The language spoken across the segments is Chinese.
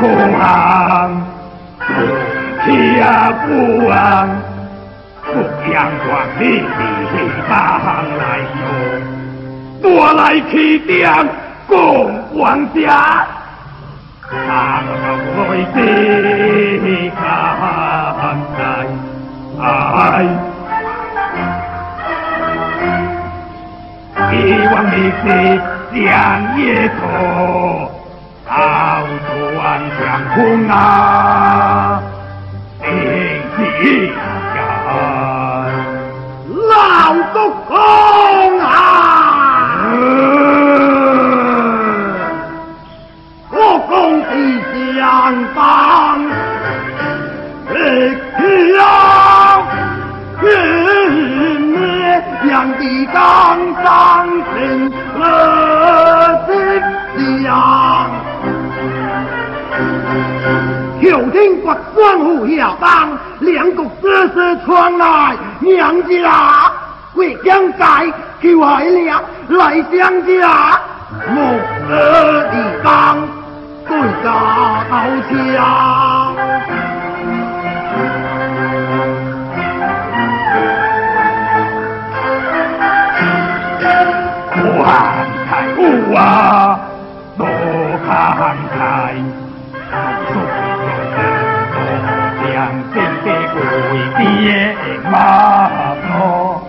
空行あん。こう。きや、こ的あん。来哟，我来去、ざん、み家，他们、はん、らい、よ。ぼうらい、きびあん。好断江空啊，定西山，老国公啊！我公的相帮，一要日灭养的刚上成了的阳。朝廷国官府下邦，两国丝丝传来，娘家为将改求海了，来相家木耳地方对家刀枪。万太武啊，多看开。为爹妈多，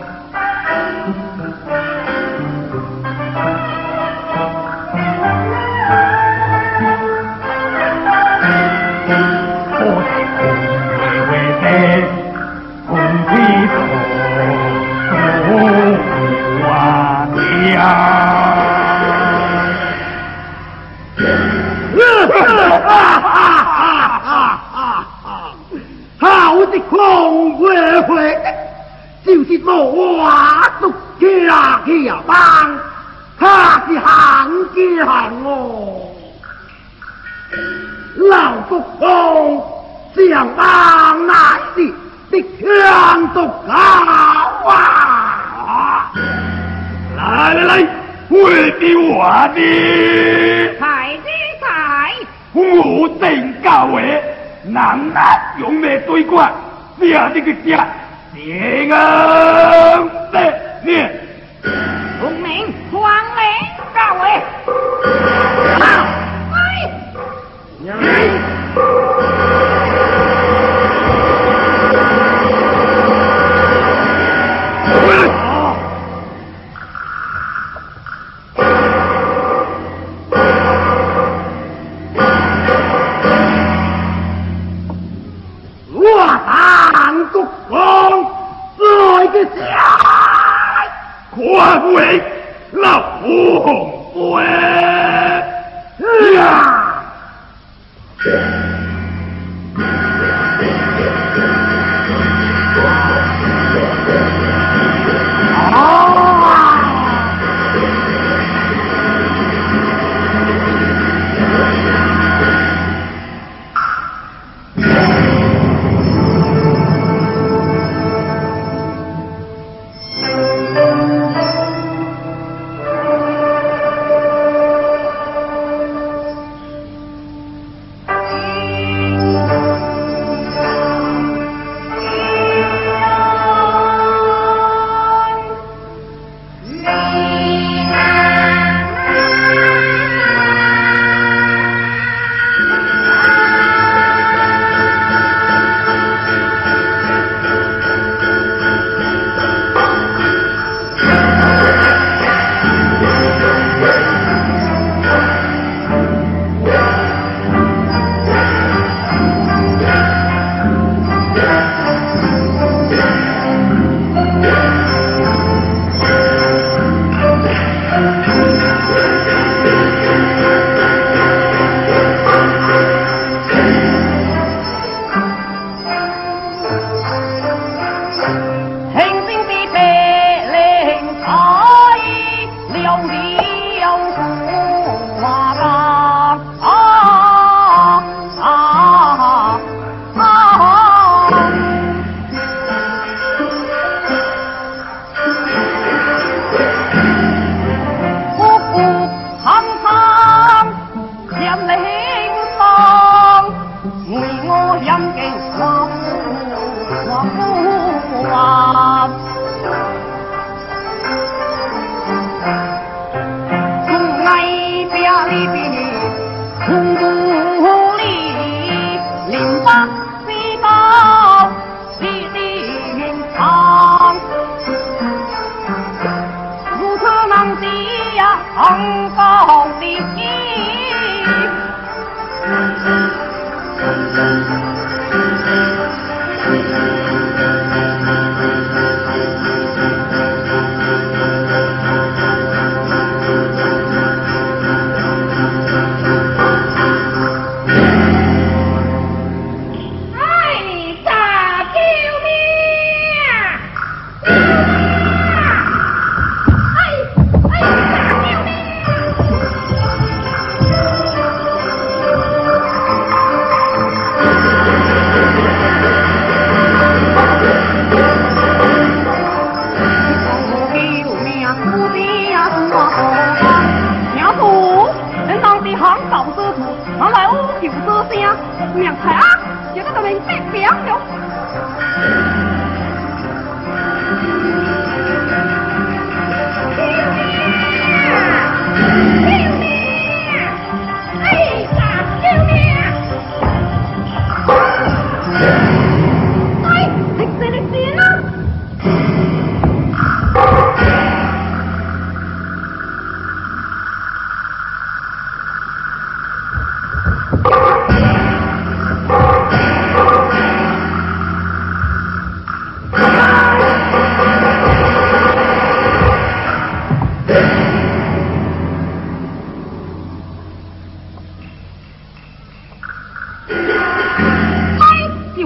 的空会会，就是无话独家下班，他是行家哦。老国公上班乃是的强独高啊！来来来，会的话的，才的才，我定教位。难难用来对关，下这个家，天啊！对，你，孔明，皇明，告位，官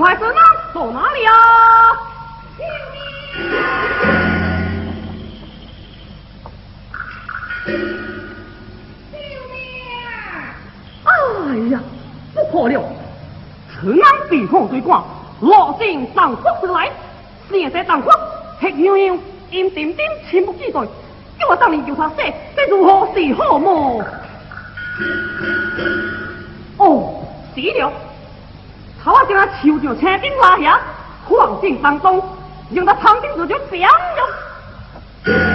我哪里啊？救命！哎呀，不可了！此人对抗最狂，老身上火而来，生得荡火，黑泱泱，阴沉沉，千目俱在，叫我当年就他死，这如何是好么？哦，死了。他我将他抽着车顶拉下，放进当中，用他长顶子就变了。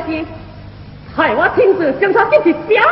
心意衰竭，害我亲自将他进去斩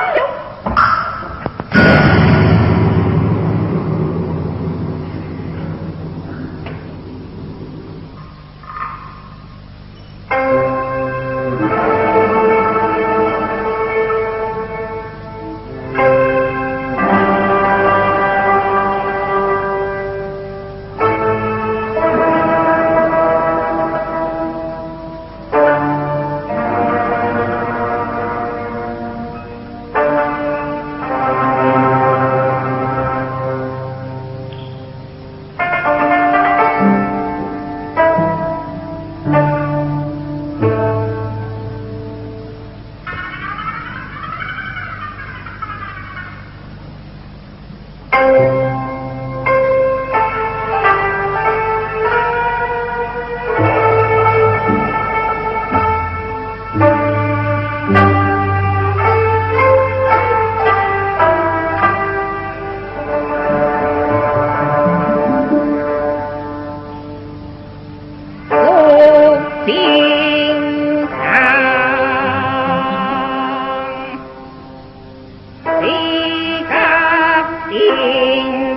Ding!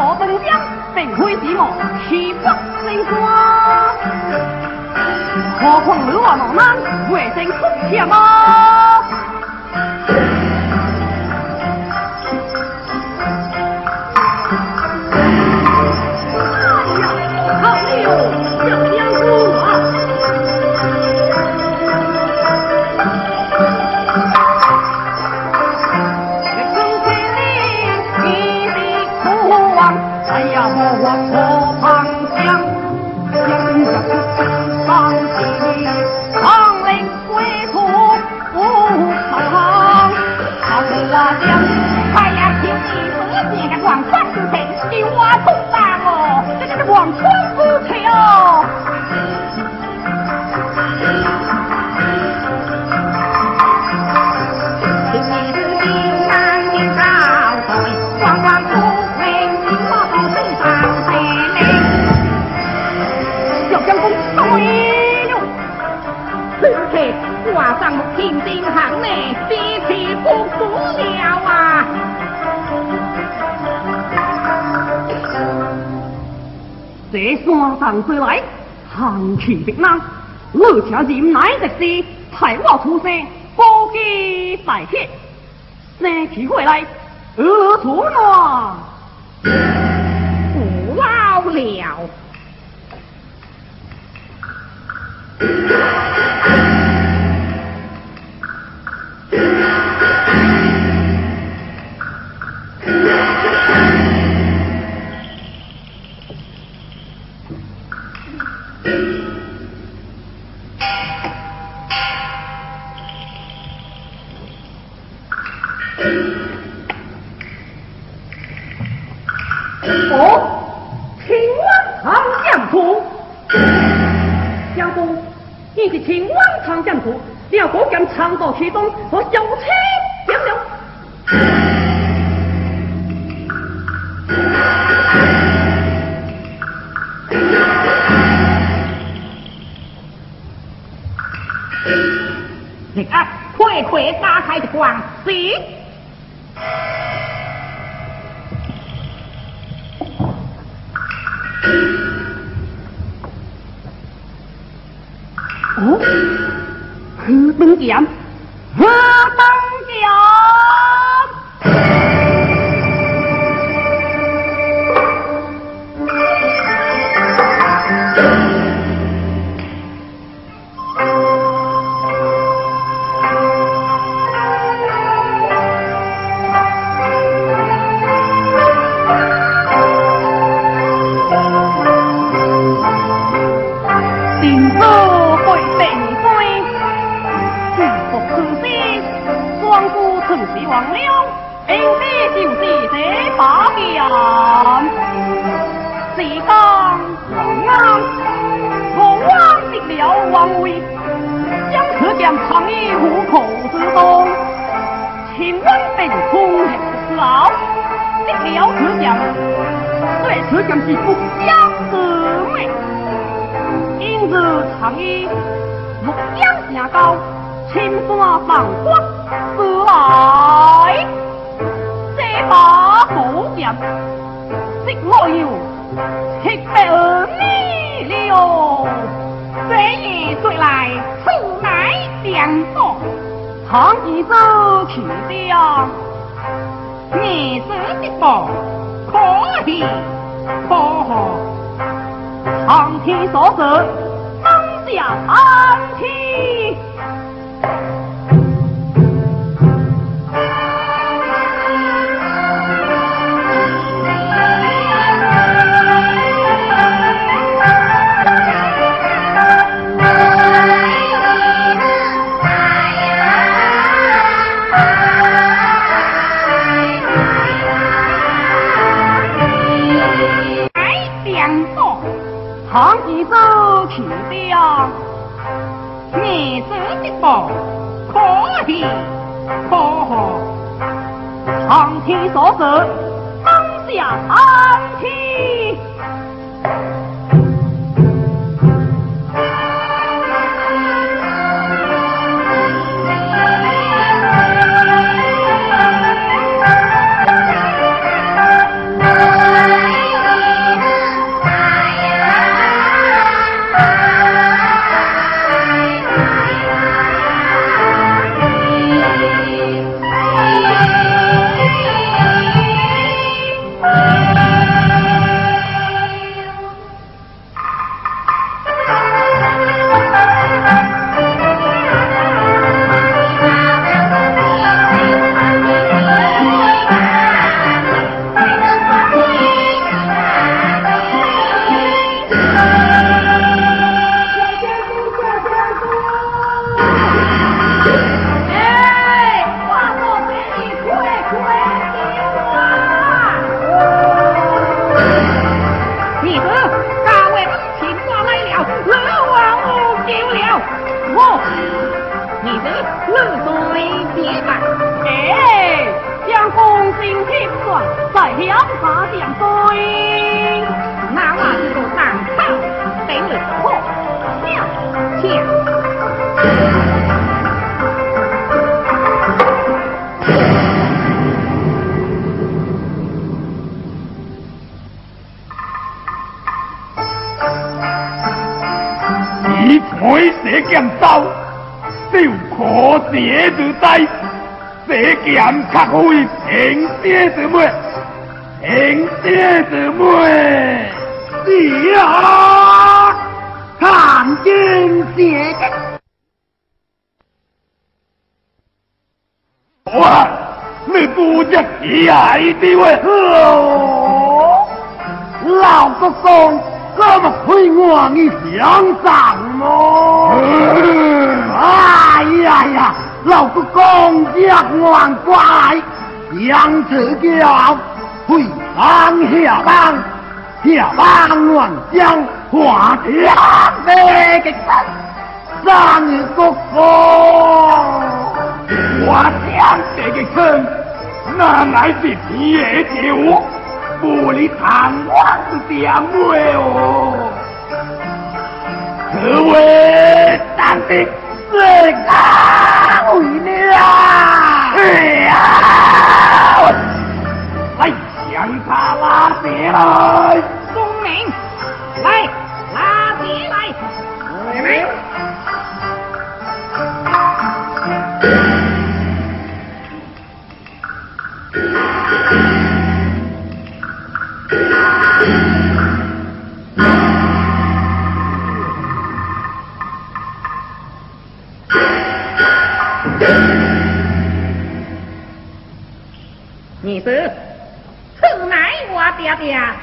我分享定会使我气不心酸何况你我浪漫为情出泣吗？la 这山上之来，行气别难。我瞧见乃直是派我出声，报给大铁，那提回来，何处呢？不老了。东秦王本初也是死傲即辽可降所此降是不降之美因此常以木标下高青山放光自来这把宝剑即我有七百二米六这月谁来此乃降道唱一首秦腔你是的宝可以包好。苍天作证真假苍天你所走，当下啊。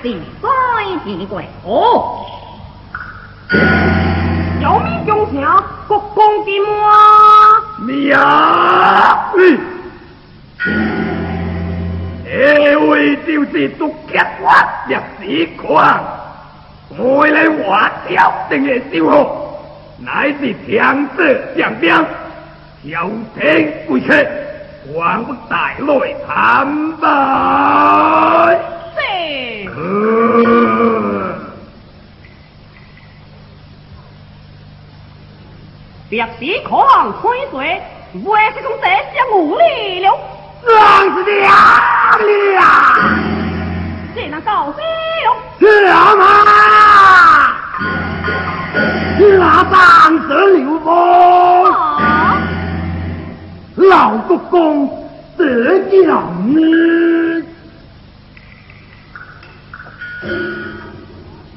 爹第三奇怪哦。有名忠强，国公的么？你呀，嗯，这位就是独吉我入史狂，我来话挑定的小号，乃是强者将兵，朝廷贵客，还不带来参拜。别时狂吹水，为是讲这些无理了。让是娘了，这能搞死了？什么？那当得了不？啊！老国公得奖呢？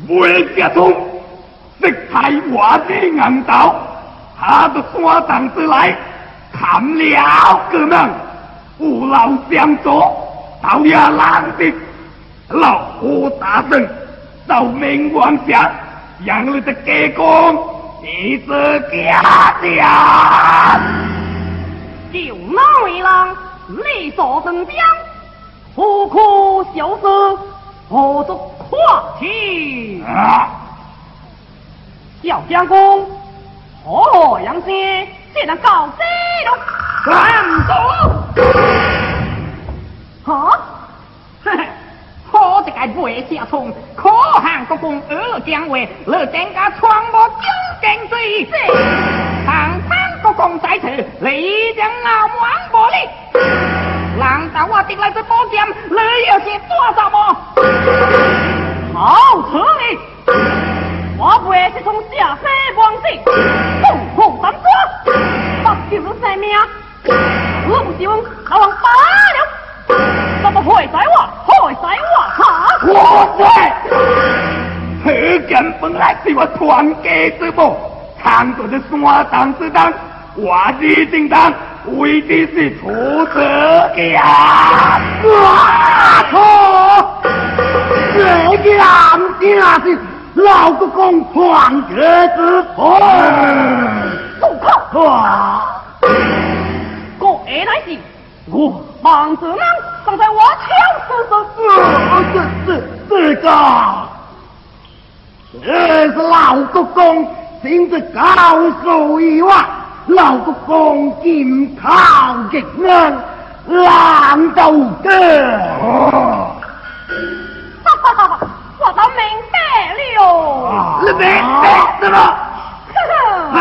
未接通，色彩华丽硬道，他的山上之来，砍了个门，父老相助，倒也难的。老虎大圣，受命王下，让你的家公，你是家家。就那位郎，力所成将，何可小事，何足夸气？啊！小将公，何样些，这能搞死了？站住！哈？嘿嘿，我这个背下冲，可汗国公二将位，你增加传播究竟罪事。堂堂国公在此，你将傲慢无礼。难道我得来这宝剑，你要些多少么？好处理！我不会是从下山往西，痛苦三抓，把救生命，我不希望老王罢了。怎么会在我？会在我？哈！我在，此剑本来是我传家之宝，藏在这山洞之中，我一定当为的是出者家。我错，这件正是老国公传绝之宝。住口！哇！果然乃是我王子郎放在我挑事上。啊，这这这个，这是老国公行之高手一万，老国公今靠极能，难道的？我倒明白了。你别别什么？呵呵。啊！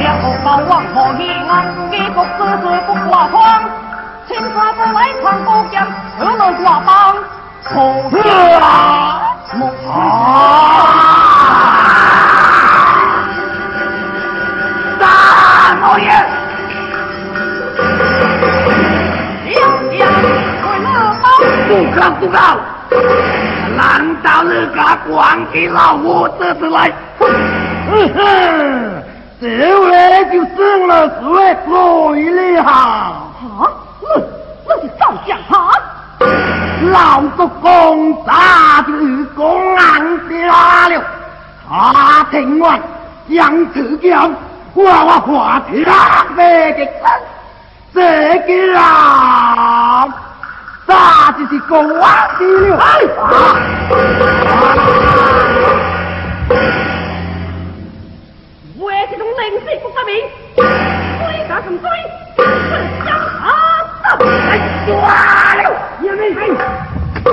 两个高王何以安？结局只是不挂窗。青花子来闯高江，何乐挂帮？何啊！啊大老爷，不告不告！难道你敢光给老夫这次来？哼哼，这位就胜了这位罪了。啊！你你是少将哈？老国公早就与公安下了，他听完将此将我我华天白极生，这个啊，咋就是公安的了？为这种零死不革命，追加更追，追加啊！来抓了，也没命。为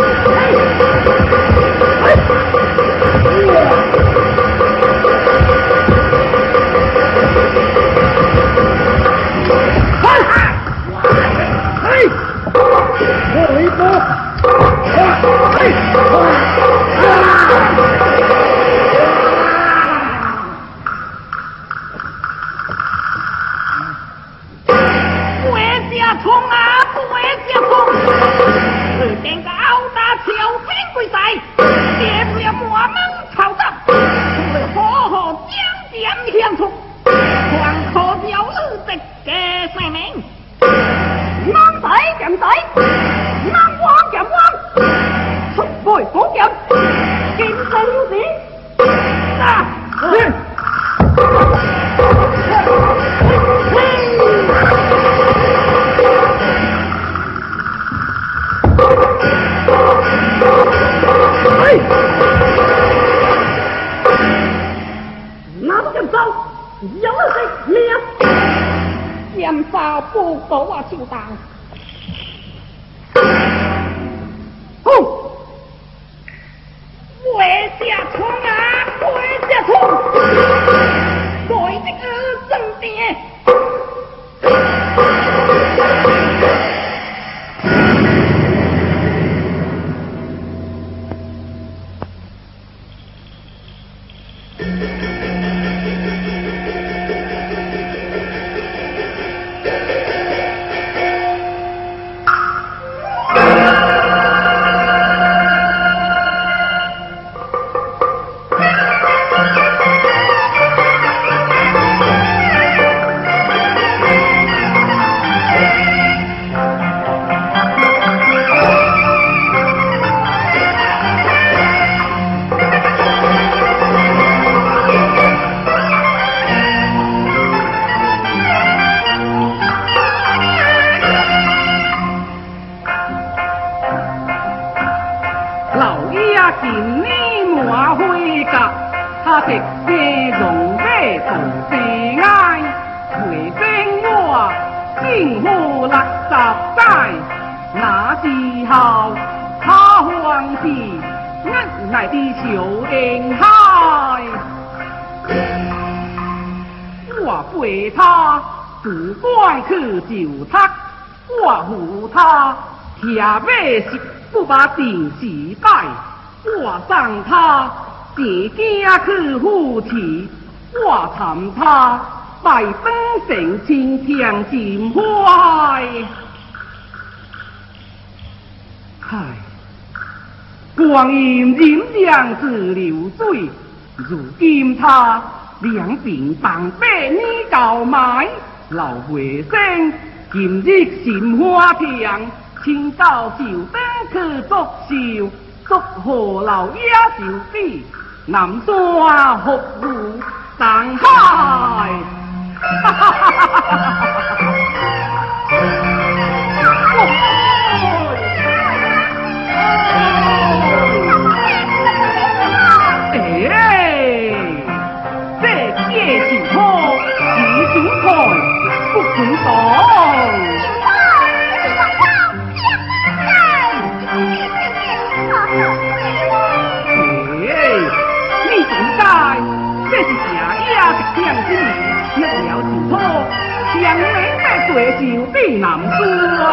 恩海。我陪他自拐去救他，我扶他骑马是不把定时摆，我送他自家去扶持，我寻他拜登成亲听尽坏。唉，光阴荏苒似流水，如今他两鬓斑白你高埋，老回生今日心花甜，请到寿灯去作寿，祝贺老爷寿比南山福如上海。哈哈哈哈哈哎，不准动。哎，你总该，这是假呀，是骗子，一了就错，将来再对手比难输啊！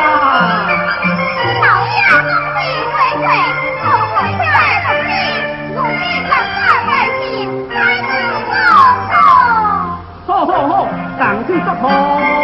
好好好，上去祝贺。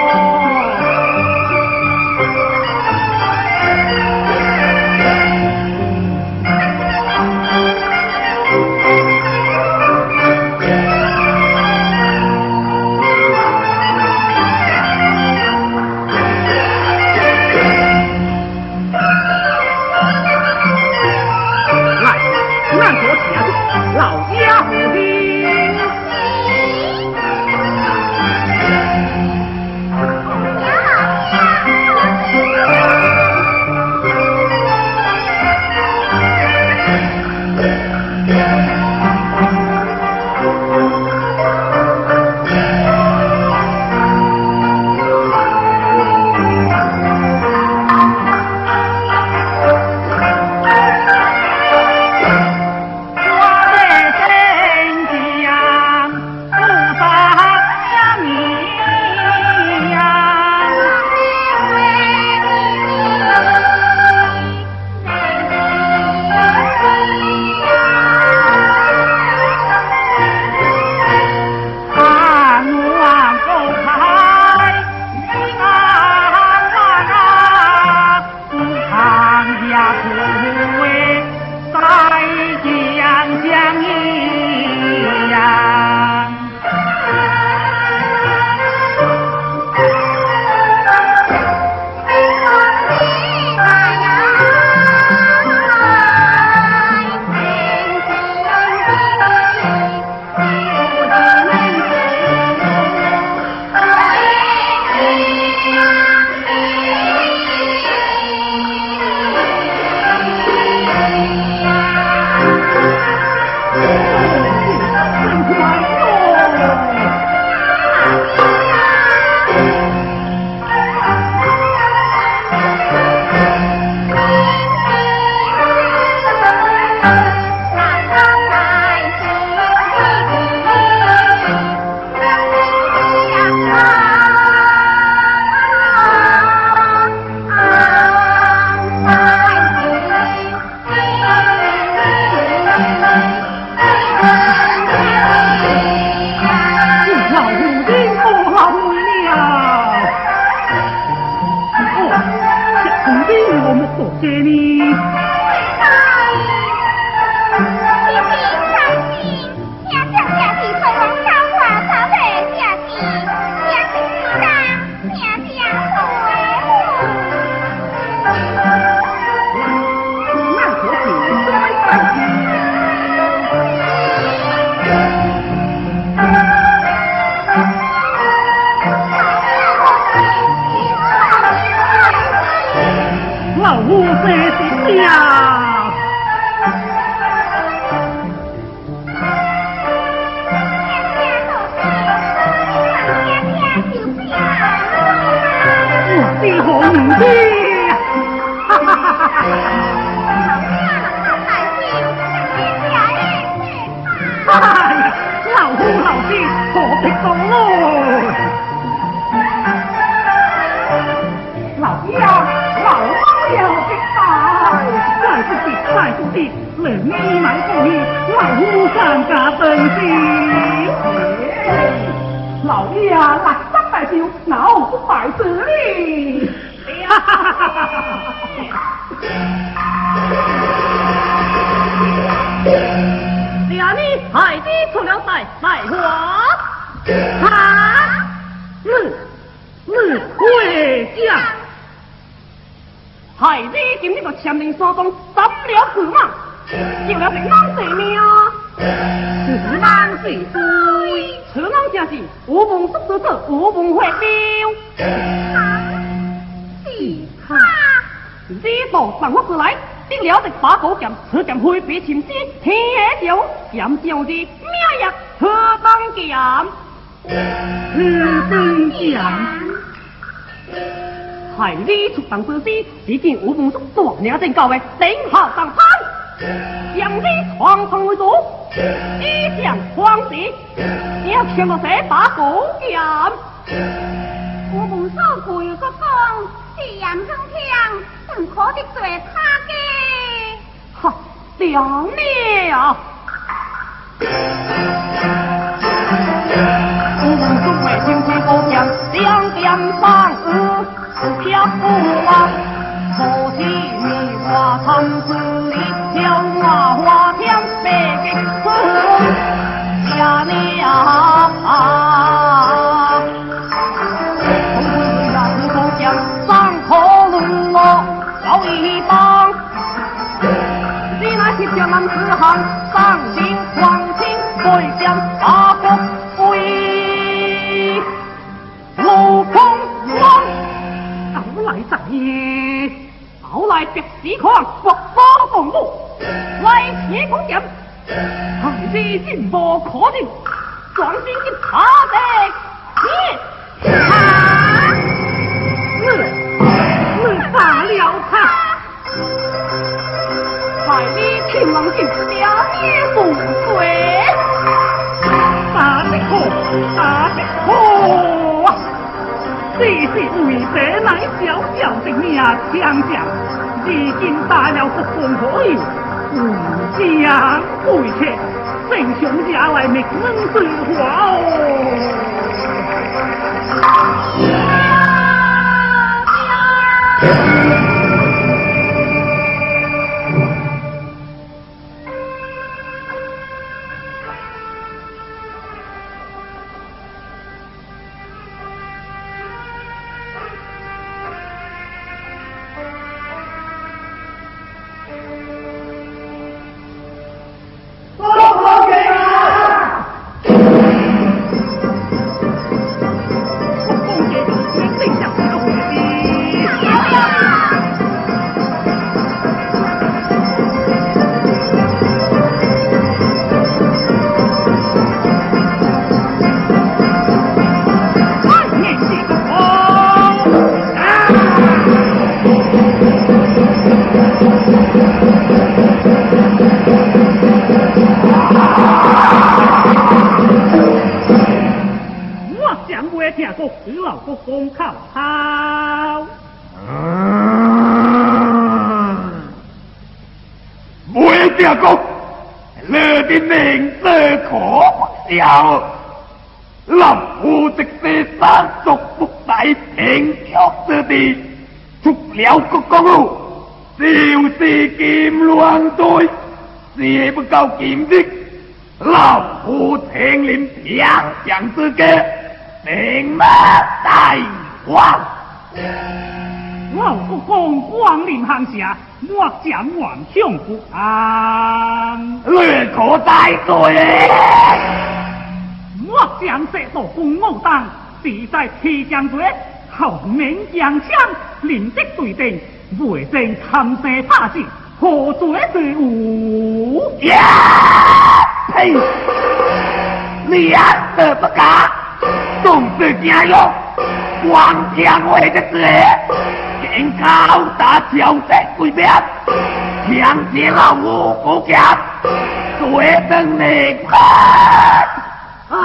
呀！我的红的，哈哈哈哈哈！老夫老妻何必动怒？不必，再不必，连你来不义，老夫上家登基。老爷来三拜酒，老夫拜子礼。哈哈哈哈哈哈！呀！你孩子出了大大祸，啊！你你回家，孩子今日个千年山中斩了驸马，救了平安性命。驸马是。谁？此人正是。吴孟叔叔子吴孟会彪。是。他，你道上我之来。得了的把狗剑，此剑挥别前师，天下叫剑将的名曰何当剑，何当剑。害你出当之时，只见吴孟叔断了正教的顶下上山，将你创成为主，一向皇时，要听我这把狗剑。吴孟叔跪个讲，是严中听，怎可得罪他嘅？娘娘，五中为金旗高将，两边上日飘光，父亲你花长子里飘花花天白给子，家娘。红将上可路高一帮。江南四行，上行黄金对将大别时狂，国法共武，来铁公剑，孩子进步可定，壮心的他的，啊！你你杀了他！害你天王剑了也不归，大的好，大的好，这是为这乃小小的命强将，如今打了不公可以，无将归去，正雄也来命能之话哦。到今日，老夫听令平将之歌，明马大王。老夫公光临行下，莫将万象不安。略可大罪。莫将这道公武当，是在提将罪，后面将枪，临敌对敌，未正 tham 射大事。何罪之无？呀！呸！两得不敢，总是加油，光天为的事，天高大交在鬼面，强劫老五不见，最等你看。啊！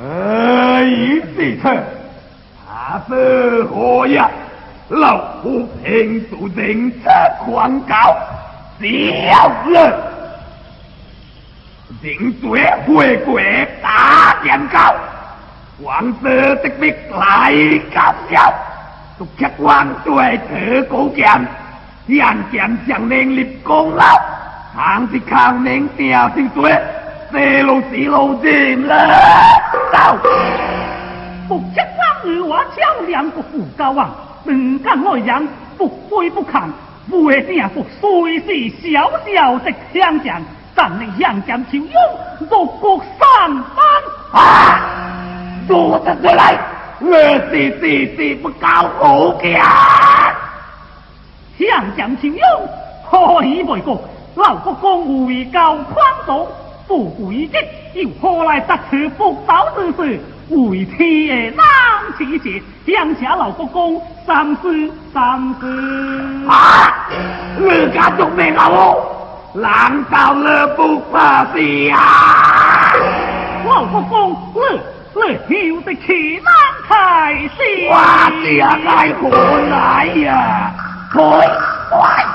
哎，一次，阿是何呀？老夫平素人车狂高，小人顶嘴回国打年糕，王子的兵来高叫，独吃王对扯狗剑，剑剑将能立功劳，扛是抗能吊顶罪谁路是路进了走，不吃王与我较量个副高、啊。能。干爱人不卑不亢为定不虽是小小的相将但你样将求勇不国三班啊如此得来我是是是不高高见强将求勇何以为国老国公为教宽祖不顾一击又何来得此复仇之事为天难其节，乡下老国公三思三思。啊！我家中没我，难道了不怕死啊？老国公，你你休得去难开心。哇，这该何来呀？快快！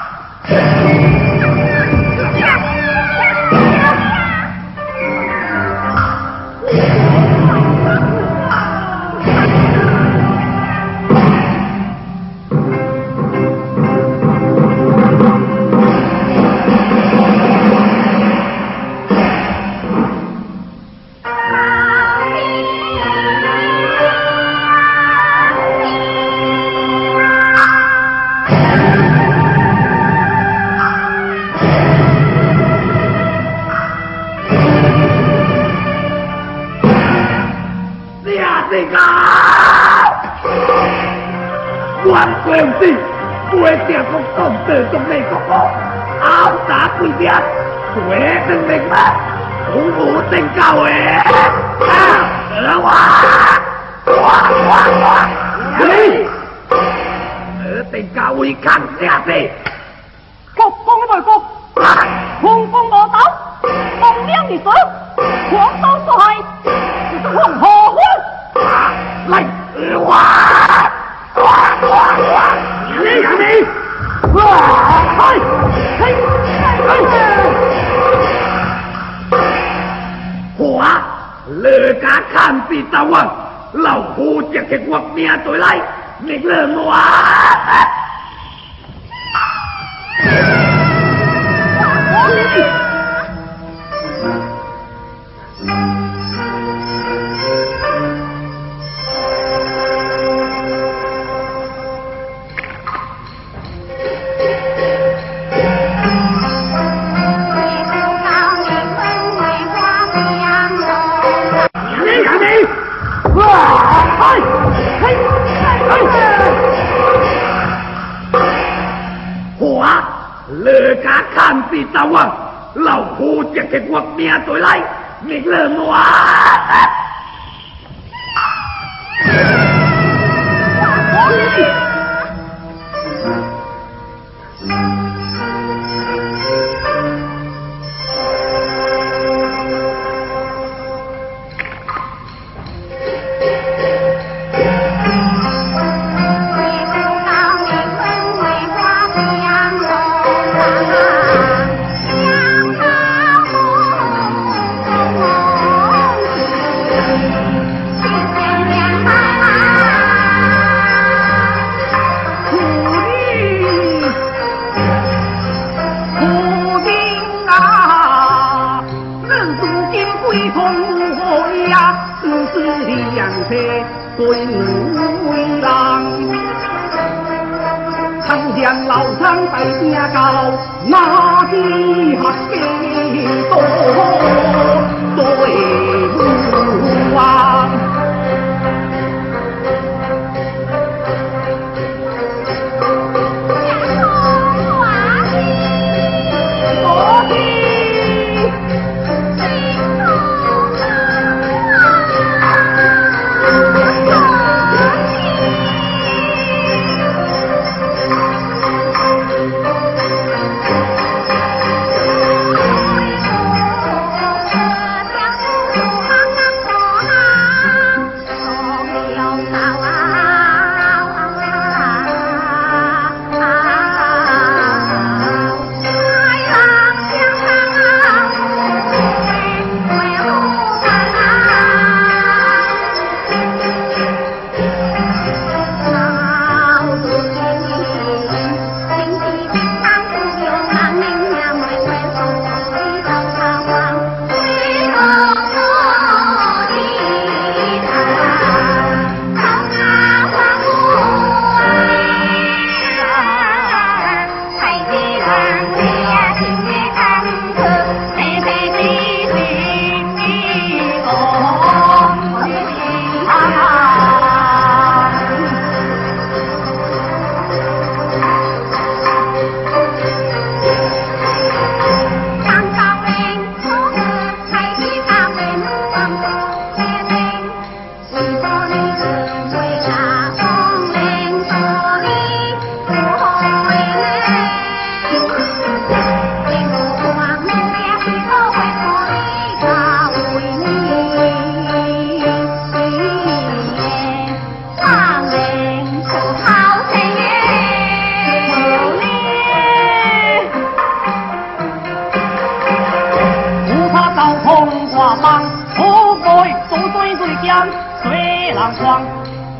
双双，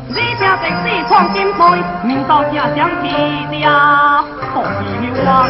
你正在四创金牌，明朝正想起的呀，不比你忘。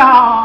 呀。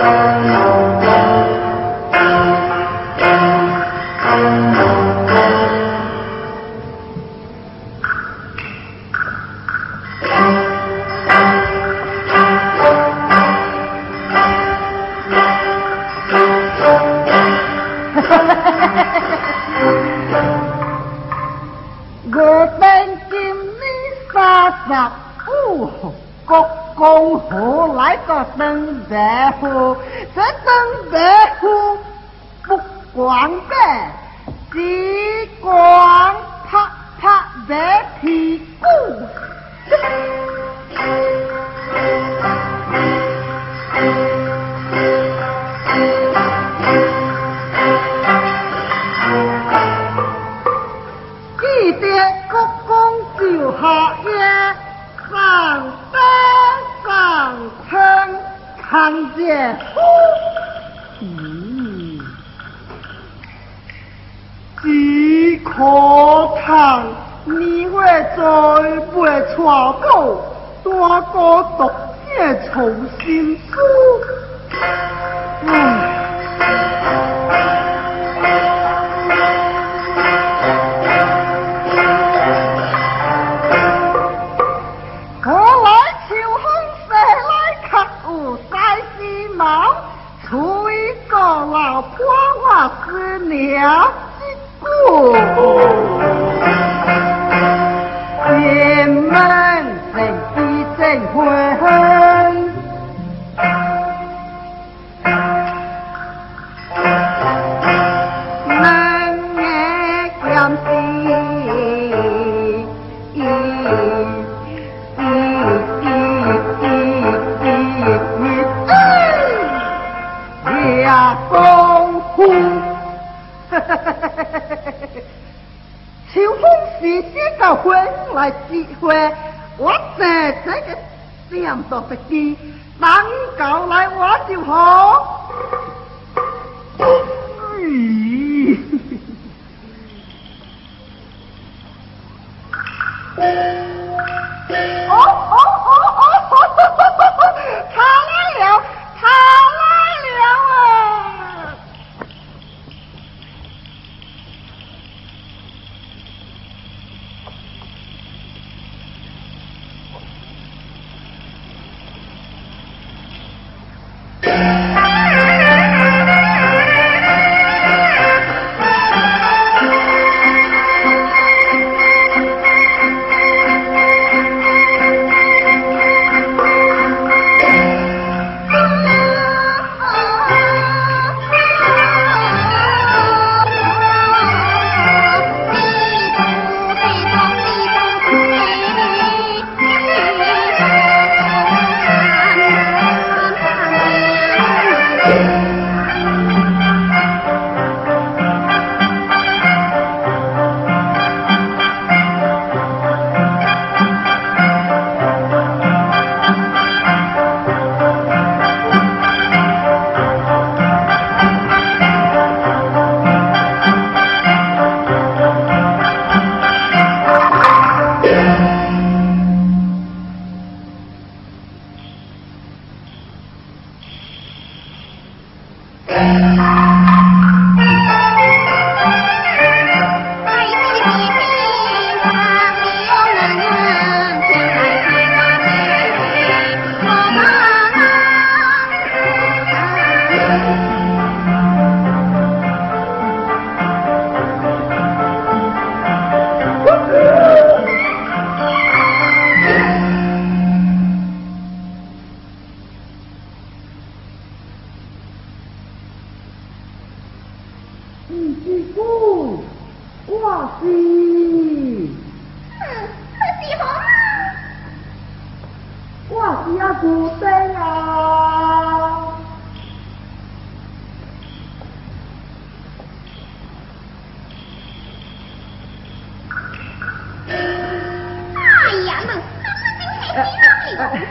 Amen.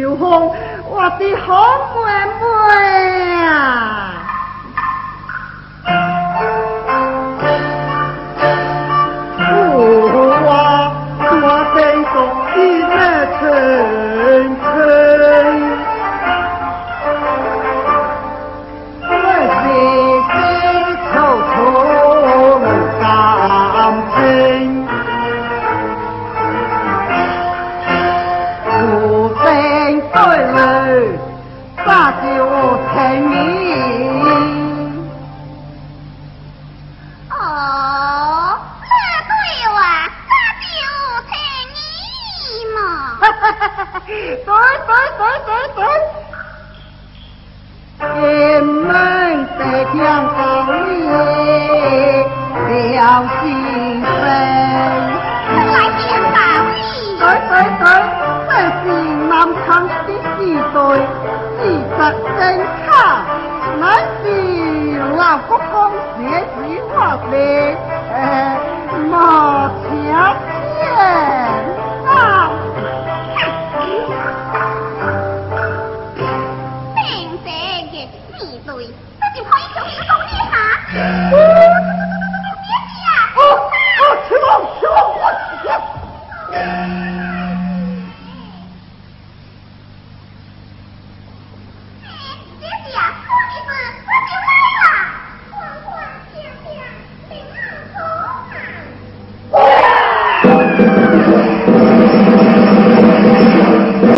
秋风，